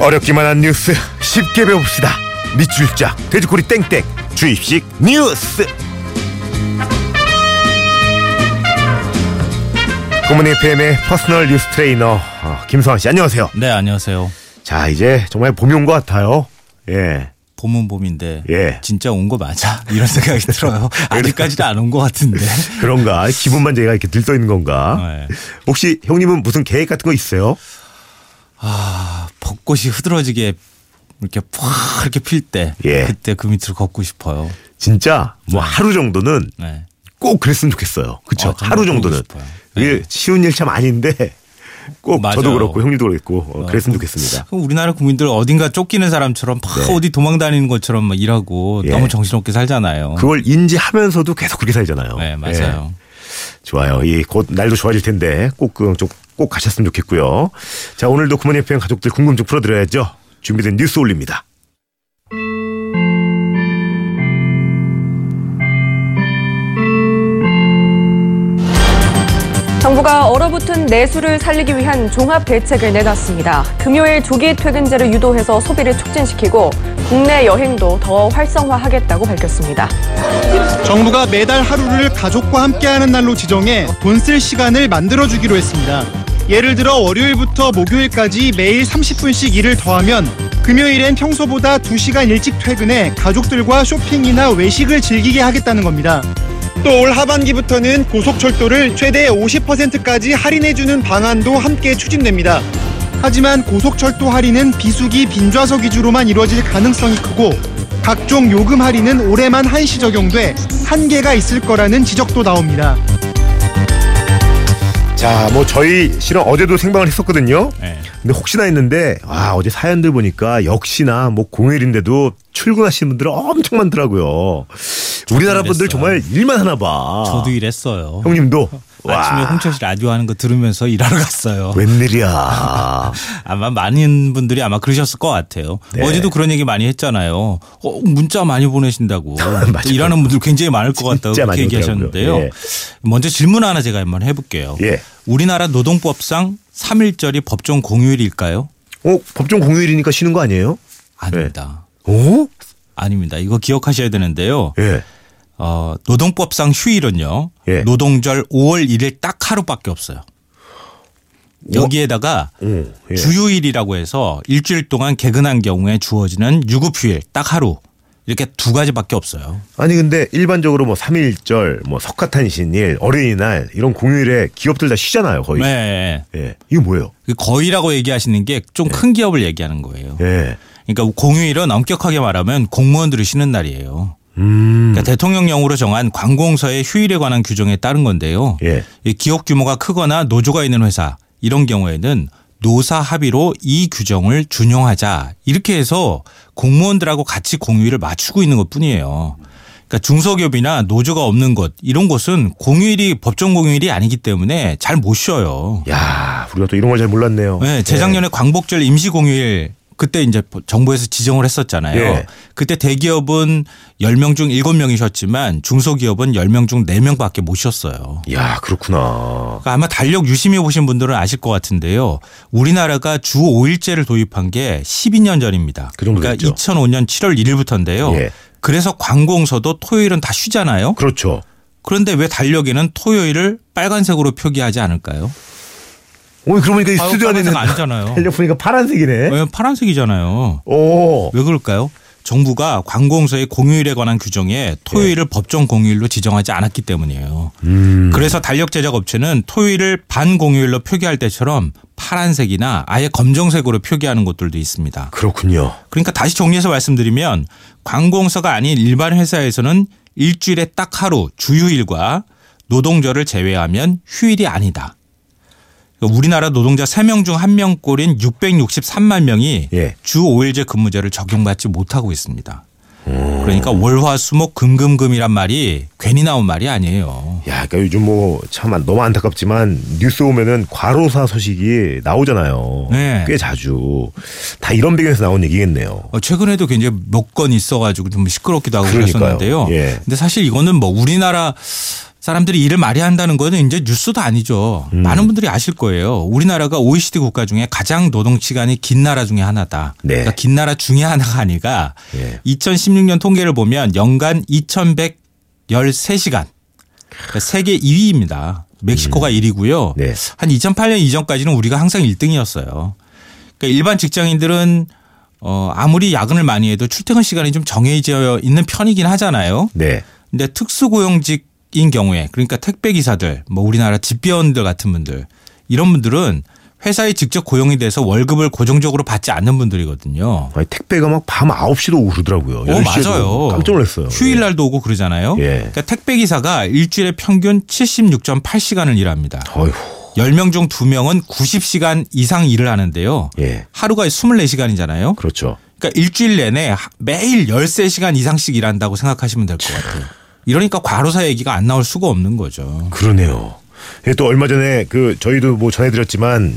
어렵기만 한 뉴스 쉽게 배웁시다. 밑줄 쫙 돼지꼬리 땡땡 주입식 뉴스. 굿모닝 FM의 personal 뉴스 트레이너 어, 김성환 씨 안녕하세요. 네, 안녕하세요. 자 이제 정말 봄이 온 것 같아요. 예. 봄은 봄인데 예. 진짜 온 거 맞아? 이런 생각이 들어요. 아직까지는 안온 것 같은데. 그런가 기분만 제가 이렇게 들떠 있는 건가? 네. 혹시 형님은 무슨 계획 같은 거 있어요? 아, 벚꽃이 흐드러지게 이렇게 팍 이렇게 필 때 예. 그때 그 밑으로 걷고 싶어요. 진짜 뭐 하루 정도는 네. 꼭 그랬으면 좋겠어요. 그렇죠? 어, 정말 하루 정도는. 이게 쉬운 일 참 아닌데 꼭 맞아요. 저도 그렇고 형님도 그렇고 어, 그랬으면 그- 좋겠습니다. 그럼 우리나라 국민들 어딘가 쫓기는 사람처럼 막 네. 어디 도망 다니는 것처럼 막 일하고 예. 너무 정신없게 살잖아요. 그걸 인지하면서도 계속 그렇게 살잖아요. 네, 맞아요. 예. 좋아요. 이곧 날도 좋아질 텐데 꼭, 그, 좀- 꼭 가셨으면 좋겠고요. 자, 오늘도 구몬 FM 가족들 궁금증 풀어드려야죠. 준비된 뉴스 올립니다. 내수를 살리기 위한 종합 대책을 내놨습니다. 금요일 조기 퇴근제를 유도해서 소비를 촉진시키고 국내 여행도 더 활성화하겠다고 밝혔습니다. 정부가 매달 하루를 가족과 함께하는 날로 지정해 돈 쓸 시간을 만들어주기로 했습니다. 예를 들어 월요일부터 목요일까지 매일 30분씩 일을 더하면 금요일엔 평소보다 2시간 일찍 퇴근해 가족들과 쇼핑이나 외식을 즐기게 하겠다는 겁니다. 또 올 하반기부터는 고속철도를 최대 50%까지 할인해주는 방안도 함께 추진됩니다. 하지만 고속철도 할인은 비수기 빈좌석 위주로만 이루어질 가능성이 크고 각종 요금 할인은 올해만 한시 적용돼 한계가 있을 거라는 지적도 나옵니다. 자, 뭐 저희 실은 어제도 생방을 했었거든요. 네. 근데 혹시나 했는데 아 어제 사연들 보니까 역시나 뭐 공휴일인데도 출근하시는 분들 엄청 많더라고요. 우리나라 분들. 정말 일만 하나 봐. 저도 일했어요. 형님도 아침에 와, 홍철 씨 라디오 하는 거 들으면서 일하러 갔어요. 웬일이야. 아마 많은 분들이 아마 그러셨을 것 같아요. 네. 어제도 그런 얘기 많이 했잖아요. 어, 문자 많이 보내신다고. 일하는 분들 굉장히 많을 것 같다고 그렇게 얘기하셨는데요. 예. 먼저 질문 하나 제가 한번 해볼게요. 예. 우리나라 노동법상 3일절이 법정 공휴일일까요? 어 법정 공휴일이니까 쉬는 거 아니에요? 아닙니다. 어? 아닙니다. 이거 기억하셔야 되는데요. 예. 어, 노동법상 휴일은요. 예. 노동절 5월 1일 딱 하루밖에 없어요. 여기에다가 어, 예. 주휴일이라고 해서 일주일 동안 개근한 경우에 주어지는 유급휴일 딱 하루 이렇게 두 가지밖에 없어요. 아니 근데 일반적으로 뭐 삼일절, 뭐 석가탄신일, 어린이날 이런 공휴일에 기업들 다 쉬잖아요, 거의. 네. 예. 이거 뭐예요? 그 거의라고 얘기하시는 게 좀 큰 기업을 얘기하는 거예요. 예. 그러니까 공휴일은 엄격하게 말하면 공무원들이 쉬는 날이에요. 음. 그러니까 대통령령으로 정한 관공서의 휴일에 관한 규정에 따른 건데요. 예. 이 기업 규모가 크거나 노조가 있는 회사 이런 경우에는 노사 합의로 이 규정을 준용하자 이렇게 해서 공무원들하고 같이 공휴일을 맞추고 있는 것 뿐이에요. 그러니까 중소기업이나 노조가 없는 곳 이런 곳은 공휴일이 법정 공휴일이 아니기 때문에 잘 못 쉬어요. 야, 우리가 또 이런 걸 잘 몰랐네요. 네, 재작년에 광복절 임시 공휴일 그때 이제 정부에서 지정을 했었잖아요. 예. 그때 대기업은 10명 중 7명이 쉬었지만 중소기업은 10명 중 4명밖에 못 쉬었어요. 예. 야, 그렇구나. 그러니까 아마 달력 유심히 보신 분들은 아실 것 같은데요. 우리나라가 주 5일제를 도입한 게 12년 전입니다. 그 정도 그러니까 됐죠. 2005년 7월 1일부터인데요. 예. 그래서 관공서도 토요일은 다 쉬잖아요. 그렇죠. 그런데 왜 달력에는 토요일을 빨간색으로 표기하지 않을까요? 오늘 그러고 보니까 이 스튜디오 안에는 빨간색 아니잖아요. 달력 보니까 파란색이네. 왜 파란색이잖아요. 오. 왜 그럴까요? 정부가 관공서의 공휴일에 관한 규정에 토요일을 법정 공휴일로 지정하지 않았기 때문이에요. 음. 그래서 달력 제작 업체는 토요일을 반공휴일로 표기할 때처럼 파란색이나 아예 검정색으로 표기하는 곳들도 있습니다. 그렇군요. 그러니까 다시 정리해서 말씀드리면 관공서가 아닌 일반 회사에서는 일주일에 딱 하루 주휴일과 노동절을 제외하면 휴일이 아니다. 그러니까 우리나라 노동자 3명 중 1명 꼴인 663만 명이 예. 주 5일제 근무제를 적용받지 못하고 있습니다. 그러니까 월화수목 금금금이란 말이 괜히 나온 말이 아니에요. 야, 그러니까 요즘 뭐 참 너무 안타깝지만 뉴스 오면은 과로사 소식이 나오잖아요. 네. 꽤 자주 다 이런 배경에서 나온 얘기겠네요. 어, 최근에도 굉장히 몇 건 있어가지고 좀 시끄럽기도 하고 그러니까요. 그랬었는데요. 예. 근데 사실 이거는 뭐 우리나라 사람들이 일을 많이 한다는 거는 이제 뉴스도 아니죠. 음. 많은 분들이 아실 거예요. 우리나라가 OECD 국가 중에 가장 노동 시간이 긴 나라 중에 하나다. 네. 그러니까 긴 나라 중에 하나가 아니가 예. 2016년 통계를 보면 연간 2,113시간. 그러니까 세계 2위입니다. 멕시코가 1위고요. 네. 한 2008년 이전까지는 우리가 항상 1등이었어요. 그러니까 일반 직장인들은 어 아무리 야근을 많이 해도 출퇴근 시간이 좀 정해져 있는 편이긴 하잖아요. 네. 근데 특수고용직 인 경우에 그러니까 택배 기사들, 뭐 우리나라 집배원들 같은 분들 이런 분들은 회사에 직접 고용이 돼서 월급을 고정적으로 받지 않는 분들이거든요. 아니, 택배가 막 밤 9시도 오고 그러더라고요. 어, 10시에도. 맞아요. 깜짝 놀랐어요. 휴일 날도 오고 그러잖아요. 예. 그러니까 택배 기사가 일주일에 평균 76.8시간을 일합니다. 예. 어휴. 10명 중 2명은 90시간 이상 일을 하는데요. 예. 하루가 24시간이잖아요. 그렇죠. 그러니까 일주일 내내 하- 매일 13시간 이상씩 일한다고 생각하시면 될 것 같아요. 이러니까 과로사 얘기가 안 나올 수가 없는 거죠. 그러네요. 예, 또 얼마 전에 그 저희도 뭐 전해드렸지만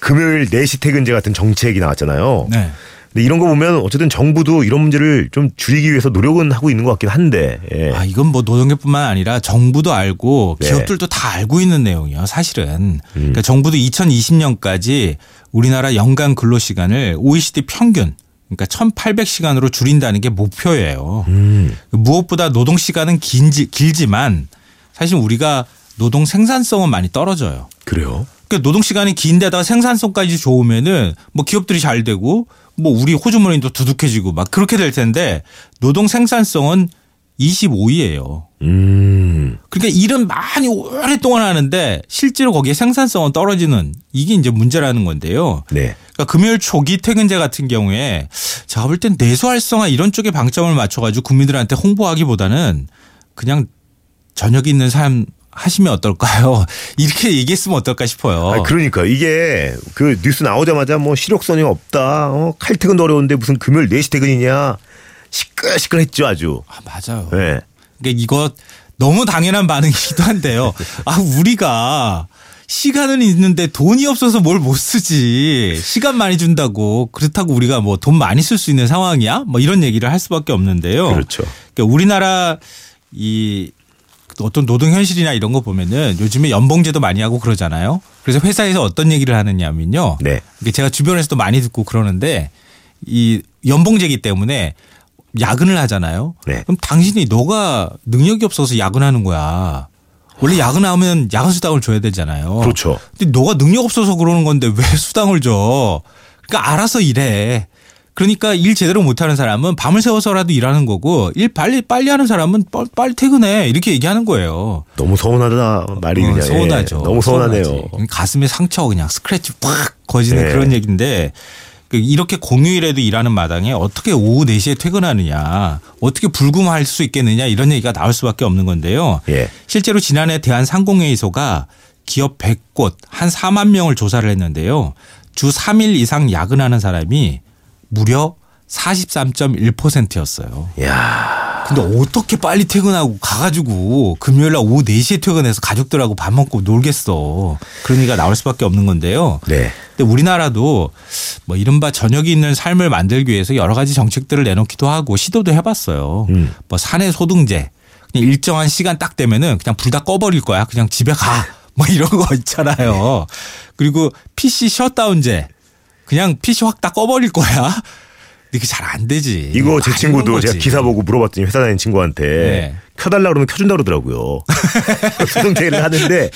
금요일 4시 퇴근제 같은 정책이 나왔잖아요. 네. 근데 이런 거 보면 어쨌든 정부도 이런 문제를 좀 줄이기 위해서 노력은 하고 있는 것 같긴 한데. 예. 아, 이건 뭐 노동계뿐만 아니라 정부도 알고 네. 기업들도 다 알고 있는 내용이에요, 사실은. 그러니까 정부도 2020년까지 우리나라 연간 근로 시간을 OECD 평균 그러니까 1,800시간으로 줄인다는 게 목표예요. 음. 무엇보다 노동 시간은 긴지, 길지만 사실 우리가 노동 생산성은 많이 떨어져요. 그래요? 그러니까 노동 시간이 긴데다가 생산성까지 좋으면은 뭐 기업들이 잘 되고 뭐 우리 호주머니도 두둑해지고 막 그렇게 될 텐데 노동 생산성은 25위예요. 음. 그러니까 일은 많이 오랫동안 하는데 실제로 거기에 생산성은 떨어지는 이게 이제 문제라는 건데요. 네. 그러니까 금요일 초기 퇴근제 같은 경우에 제가 볼 땐 내수 활성화 이런 쪽에 방점을 맞춰가지고 국민들한테 홍보하기보다는 그냥 저녁에 있는 삶 하시면 어떨까요? 이렇게 얘기했으면 어떨까 싶어요. 아, 그러니까 이게 그 뉴스 나오자마자 뭐 시력선이 없다. 어, 칼퇴근도 어려운데 무슨 금요일 4시 퇴근이냐. 시끌시끌했죠 아주. 아, 맞아요. 네. 그러니까 이거 너무 당연한 반응이기도 한데요. 아, 우리가 시간은 있는데 돈이 없어서 뭘 못 쓰지. 시간 많이 준다고. 그렇다고 우리가 뭐 돈 많이 쓸 수 있는 상황이야? 뭐 이런 얘기를 할 수밖에 없는데요. 그렇죠. 그러니까 우리나라 이 어떤 노동 현실이나 이런 거 보면은 요즘에 연봉제도 많이 하고 그러잖아요. 그래서 회사에서 어떤 얘기를 하느냐면요. 네. 제가 주변에서도 많이 듣고 그러는데 이 연봉제기 때문에 야근을 하잖아요. 네. 그럼 당신이 너가 능력이 없어서 야근하는 거야. 원래 야근하면 야근 수당을 줘야 되잖아요. 그렇죠. 근데 너가 능력 없어서 그러는 건데 왜 수당을 줘? 그러니까 알아서 일해. 그러니까 일 제대로 못하는 사람은 밤을 새워서라도 일하는 거고 일 빨리 빨리 하는 사람은 빨리, 빨리 퇴근해 이렇게 얘기하는 거예요. 너무 서운하다 말이 어, 그냥. 예, 서운하죠. 너무 서운하네요. 서운하지. 가슴에 상처 그냥 스크래치 팍 거지는 네. 그런 얘기인데 그 이렇게 공휴일에도 일하는 마당에 어떻게 오후 4시에 퇴근하느냐 어떻게 불금할 수 있겠느냐 이런 얘기가 나올 수밖에 없는 건데요. 예. 실제로 지난해 대한상공회의소가 기업 100곳 한 4만 명을 조사를 했는데요. 주 3일 이상 야근하는 사람이 무려 43.1%였어요. 야 근데 어떻게 빨리 퇴근하고 가가지고 금요일 날 오후 4시에 퇴근해서 가족들하고 밥 먹고 놀겠어. 그런 얘기가 나올 수밖에 없는 건데요. 네. 근데 우리나라도 뭐 이른바 저녁이 있는 삶을 만들기 위해서 여러 가지 정책들을 내놓기도 하고 시도도 해봤어요. 음. 뭐 사내 소등제. 그냥 일정한 시간 딱 되면은 그냥 불 다 꺼버릴 거야. 그냥 집에 가. 뭐 이런 거 있잖아요. 그리고 PC 셧다운제. 그냥 PC 확 다 꺼버릴 거야. 그게 잘 안 되지. 이거 제안 친구도 제가. 기사 보고 물어봤더니 회사 다니는 친구한테 네. 켜달라 그러면 켜준다 그러더라고요. 수동체를 하는데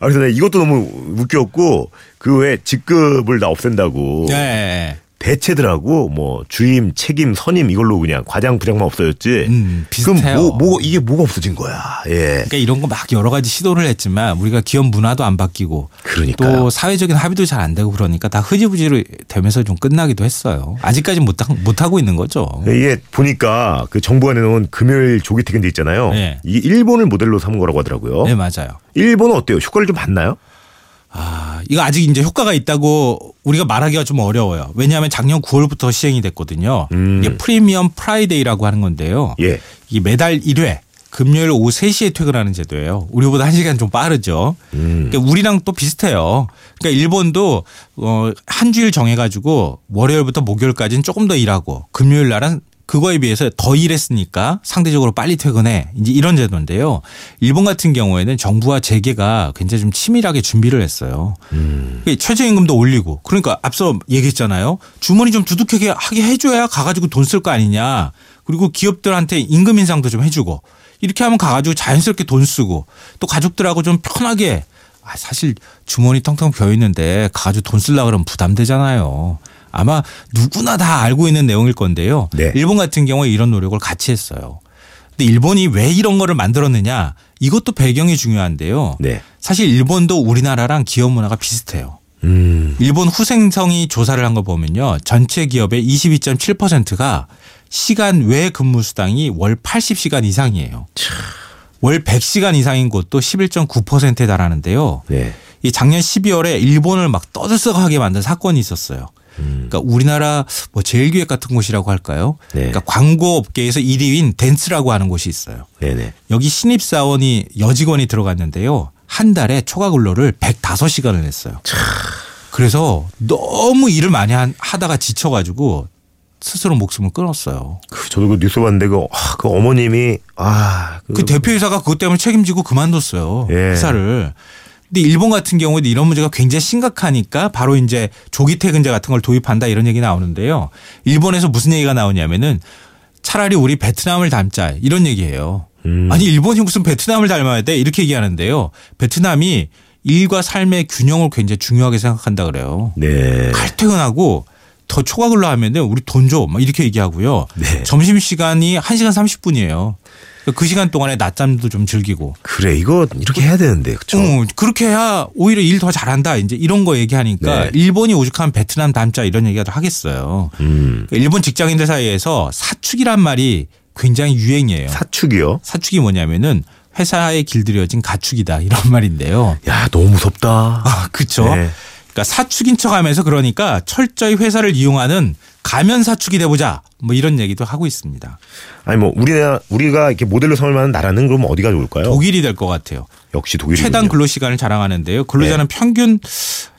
아, 그래서 이것도 너무 웃겼고 그 외에 직급을 다 없앤다고 네. 대체들하고 뭐 주임, 책임, 선임 이걸로 그냥 과장, 부장만 없어졌지. 음, 그럼 비슷해요. 뭐, 뭐 이게 뭐가 없어진 거야. 예. 그러니까 이런 거 막 여러 가지 시도를 했지만 우리가 기업 문화도 안 바뀌고 그러니까요. 또 사회적인 합의도 잘 안 되고 그러니까 다 흐지부지 되면서 좀 끝나기도 했어요. 아직까지 못, 하- 못 하고 있는 거죠. 이게 보니까 그 정부가 내놓은 금요일 조기 퇴근제 있잖아요. 네. 이게 일본을 모델로 삼은 거라고 하더라고요. 네, 맞아요. 일본은 어때요? 효과를 좀 봤나요? 아, 이거 아직 이제 효과가 있다고 우리가 말하기가 좀 어려워요. 왜냐하면 작년 9월부터 시행이 됐거든요. 음. 이게 Premium Friday라고 하는 건데요. 예. 이 매달 1회 금요일 오후 3시에 퇴근하는 제도예요. 우리보다 1시간 좀 빠르죠. 음. 그러니까 우리랑 또 비슷해요. 그러니까 일본도 어, 한 주일 정해가지고 월요일부터 목요일까지는 조금 더 일하고 금요일 날은 그거에 비해서 더 일했으니까 상대적으로 빨리 퇴근해. 이제 이런 제도인데요. 일본 같은 경우에는 정부와 재계가 굉장히 좀 치밀하게 준비를 했어요. 음. 최저임금도 올리고 그러니까 앞서 얘기했잖아요. 주머니 좀 두둑하게 하게 해줘야 가가지고 돈 쓸 거 아니냐. 그리고 기업들한테 임금 인상도 좀 해주고 이렇게 하면 가가지고 자연스럽게 돈 쓰고 또 가족들하고 좀 편하게 아, 사실 주머니 텅텅 비어 있는데 가가지고 돈 쓸라 그러면 부담되잖아요. 아마 누구나 다 알고 있는 내용일 건데요. 네. 일본 같은 경우에 이런 노력을 같이 했어요. 근데 일본이 왜 이런 거를 만들었느냐 이것도 배경이 중요한데요. 네. 사실 일본도 우리나라랑 기업 문화가 비슷해요. 음. 일본 후생성이 조사를 한 거 보면요. 전체 기업의 22.7%가 시간 외 근무 수당이 월 80시간 이상이에요. 참. 월 100시간 이상인 곳도 11.9%에 달하는데요. 네. 이 작년 12월에 일본을 막 떠들썩하게 만든 사건이 있었어요. 음. 그러니까 우리나라 뭐 제일 기획 같은 곳이라고 할까요? 네. 그러니까 광고 업계에서 1위인 덴츠라고 하는 곳이 있어요. 네네. 여기 신입 사원이 여직원이 들어갔는데요. 한 달에 초과 근로를 105시간을 냈어요. 차. 그래서 너무 일을 많이 하다가 지쳐가지고 스스로 목숨을 끊었어요. 그 저도 그 뉴스 봤는데 그, 아, 그 어머님이 아그 그 대표이사가 그것 때문에 책임지고 그만뒀어요. 예. 회사를. 근데 일본 같은 경우에도 이런 문제가 굉장히 심각하니까 바로 이제 조기 퇴근제 같은 걸 도입한다 이런 얘기 나오는데요. 일본에서 무슨 얘기가 나오냐면은 차라리 우리 베트남을 닮자 이런 얘기예요. 음. 아니 일본이 무슨 베트남을 닮아야 돼 이렇게 얘기하는데요. 베트남이 일과 삶의 균형을 굉장히 중요하게 생각한다 그래요. 네. 칼퇴근하고 더 초과 근로 하면은 우리 돈 줘. 막 이렇게 얘기하고요. 네. 점심 시간이 1시간 30분이에요. 그 시간 동안에 낮잠도 좀 즐기고. 그래 이거 이렇게 해야 되는데 그렇죠. 응, 그렇게 해야 오히려 일 더 잘한다. 이제 이런 거 얘기하니까 네. 일본이 오죽하면 베트남 닮자 이런 얘기가 하겠어요. 음. 그러니까 일본 직장인들 사이에서 사축이란 말이 굉장히 유행이에요. 사축이요? 사축이 뭐냐면은 회사에 길들여진 가축이다 이런 말인데요. 야 너무 무섭다. 아 그렇죠. 네. 그러니까 사축인 척하면서 그러니까 철저히 회사를 이용하는 가면 사축이 돼보자 뭐 이런 얘기도 하고 있습니다. 아니 뭐 우리나 우리가 이렇게 모델로 삼을 만한 나라는 그럼 어디가 좋을까요? 독일이 될 것 같아요. 역시 독일 최단 근로 시간을 자랑하는데요. 근로자는 네. 평균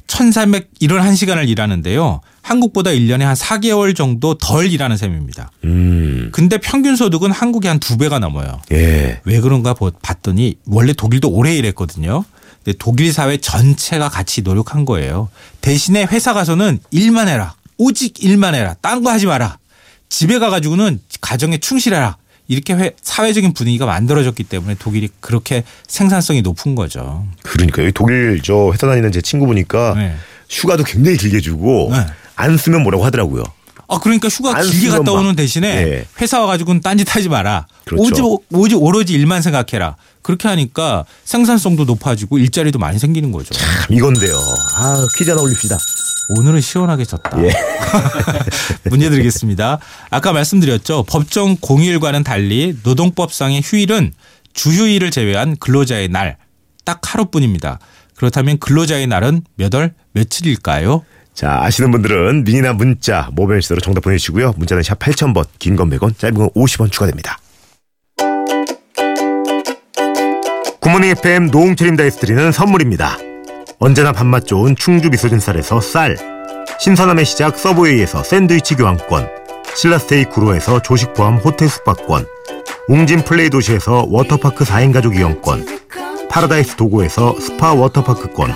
1,371시간을 일하는데요. 한국보다 1년에 한 4개월 정도 덜 일하는 셈입니다. 음. 근데 평균 소득은 한국이 한두 배가 넘어요. 예. 왜 그런가 봤더니 원래 독일도 오래 일했거든요. 독일 사회 전체가 같이 노력한 거예요. 대신에 회사 가서는 일만 해라. 오직 일만 해라. 딴 거 하지 마라. 집에 가가지고는 가정에 충실해라. 이렇게 회, 사회적인 분위기가 만들어졌기 때문에 독일이 그렇게 생산성이 높은 거죠. 그러니까 요 독일 저 회사 다니는 제 친구 보니까 네. 휴가도 굉장히 길게 주고 네. 안 쓰면 뭐라고 하더라고요. 아 그러니까 휴가 길게 갔다 오는 대신에 네. 회사 와가지고는 딴짓 하지 마라. 그렇죠. 오직 오직 오로지 일만 생각해라. 그렇게 하니까 생산성도 높아지고 일자리도 많이 생기는 거죠. 참 이건데요. 아 퀴즈 하나 올립시다. 오늘은 시원하게 졌다. 예. 문제 드리겠습니다. 아까 말씀드렸죠. 법정 공휴일과는 달리 노동법상의 휴일은 주휴일을 제외한 근로자의 날 딱 하루뿐입니다. 그렇다면 근로자의 날은 몇 월 며칠일까요? 자, 아시는 분들은 미니나 문자, 모바일 시대로 정답 보내주시고요. 문자는 샵 8000번, 긴 건 100원, 짧은 건 50원 추가됩니다. 굿모닝 FM 노홍철입니다에서 드리는 선물입니다. 언제나 밥맛 좋은 충주 미소진 쌀에서 쌀, 신선함의 시작 서브웨이에서 샌드위치 교환권, 신라스테이 구로에서 조식 포함 호텔 숙박권, 웅진 플레이 도시에서 워터파크 4인 가족 이용권, 파라다이스 도고에서 스파 워터파크권,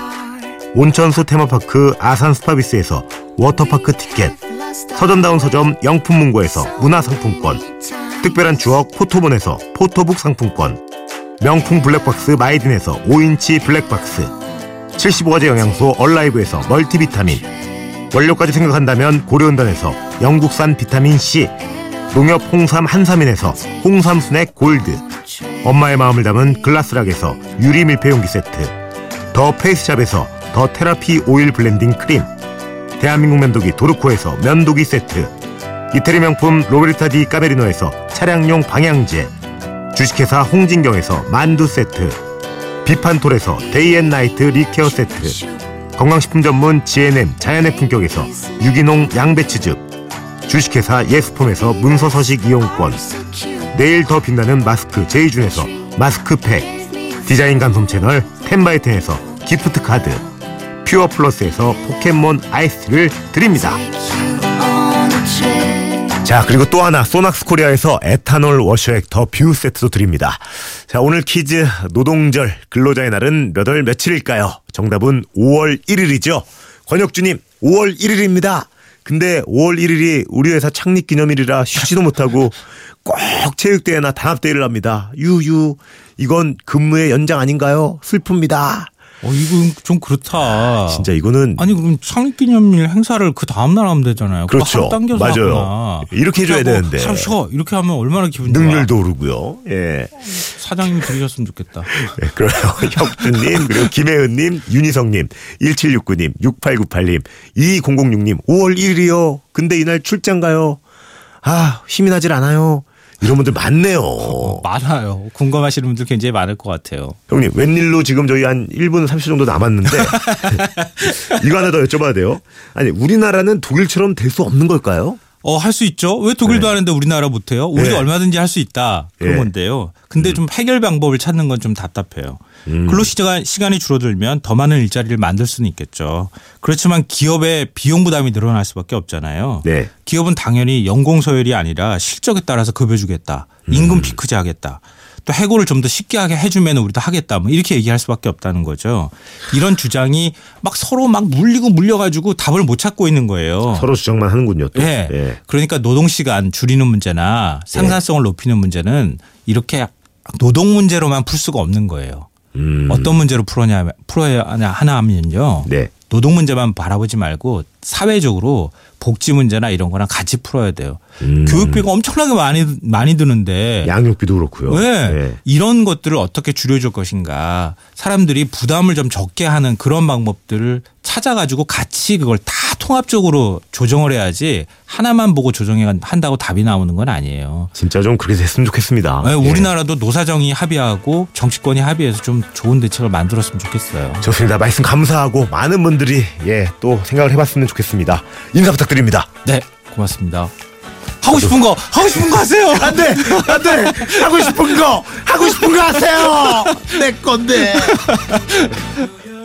온천수 테마파크 아산 스파비스에서 워터파크 티켓, 서점다운 서점 영풍문고에서 문화상품권, 특별한 추억 포토몬에서 포토북 상품권, 명품 블랙박스 마이딘에서 5인치 블랙박스 75가지 영양소 얼라이브에서 멀티비타민. 원료까지 생각한다면 고려은단에서 영국산 비타민C 농협 홍삼 한삼인에서 홍삼 스낵 골드 엄마의 마음을 담은 글라스락에서 유리 밀폐용기 세트 더 페이스샵에서 더 테라피 오일 블렌딩 크림 대한민국 면도기 도르코에서 면도기 세트 이태리 명품 로베르타 디 까메리노에서 차량용 방향제 주식회사 홍진경에서 만두 세트 비판톨에서 데이앤나이트 립케어 세트. 건강식품 전문 GNM 자연의 품격에서 유기농 양배추즙. 주식회사 예스폼에서 문서서식 이용권. 내일 더 빛나는 마스크 제이준에서 마스크팩. 디자인 감성 채널 텐바이텐에서 기프트 카드. 퓨어 플러스에서 포켓몬 아이스를 드립니다. 자, 그리고 또 하나 소낙스 코리아에서 에탄올 워셔액 더 뷰 세트도 드립니다. 자, 오늘 퀴즈 노동절 근로자의 날은 몇 월 며칠일까요? 정답은 5월 1일이죠. 권혁주님, 5월 1일입니다. 근데 5월 1일이 우리 회사 창립 기념일이라 쉬지도 못하고 꼭 체육대회나 단합대회를 합니다. 유유, 이건 근무의 연장 아닌가요? 슬픕니다. 어, 이거 좀 그렇다. 진짜 이거는 아니 그럼 창립기념일 행사를 그 다음 날 하면 되잖아요. 그렇죠. 당겨서 맞아요. 하거나. 이렇게 해줘야 그렇게 하고 되는데. 하루 쉬어 이렇게 하면 얼마나 기분 좋아. 능률도 오르고요. 예. 사장님 들으셨으면 좋겠다. 네, 그래요. 혁준님, 그리고 김혜은님, 윤희성님, 1769님, 6898님, 2006님, 5월 1일이요. 근데 이날 출장 가요. 아, 힘이 나질 않아요. 이런 분들 많네요. 많아요. 궁금하시는 분들 굉장히 많을 것 같아요. 형님, 웬일로 지금 저희 한 1분 30초 정도 남았는데, 이거 하나 더 여쭤봐야 돼요. 아니, 우리나라는 독일처럼 될 수 없는 걸까요? 어, 할 수 있죠. 왜 독일도 네. 하는데 우리나라 못해요? 우리도 네. 얼마든지 할 수 있다. 그런 예. 건데요. 근데 좀 해결 방법을 찾는 건 좀 답답해요. 음. 근로 시간 시간이 줄어들면 더 많은 일자리를 만들 수는 있겠죠. 그렇지만 기업의 비용 부담이 늘어날 수밖에 없잖아요. 네. 기업은 당연히 연공 서열이 아니라 실적에 따라서 급여 주겠다. 음. 임금 피크제 하겠다. 또 해고를 좀 더 쉽게 하게 해주면 우리도 하겠다. 뭐 이렇게 얘기할 수밖에 없다는 거죠. 이런 주장이 막 서로 막 물리고 물려가지고 답을 못 찾고 있는 거예요. 서로 주장만 하는군요, 또. 예. 예. 그러니까 노동 시간 줄이는 문제나 생산성을 높이는 문제는 이렇게 노동 문제로만 풀 수가 없는 거예요. 음. 어떤 문제로 풀어냐, 풀어야 하나 하면요. 네. 노동 문제만 바라보지 말고 사회적으로 복지 문제나 이런 거랑 같이 풀어야 돼요. 음. 교육비가 엄청나게 많이 많이 드는데 양육비도 그렇고요. 왜 예. 이런 것들을 어떻게 줄여줄 것인가 사람들이 부담을 좀 적게 하는 그런 방법들을 찾아가지고 같이 그걸 다 통합적으로 조정을 해야지 하나만 보고 조정해 한다고 답이 나오는 건 아니에요. 진짜 좀 그렇게 됐으면 좋겠습니다. 네, 예. 우리나라도 노사정이 합의하고 정치권이 합의해서 좀 좋은 대책을 만들었으면 좋겠어요. 좋습니다. 말씀 감사하고 많은 분들이 예, 또 생각을 해봤으면 좋겠습니다. 인사 부탁드립니다. 네, 고맙습니다. 하고 싶은 거 하고 싶은 거 하세요. 안 돼! 안 돼! 하고 싶은 거! 하고 싶은 거 하세요! 내 건데!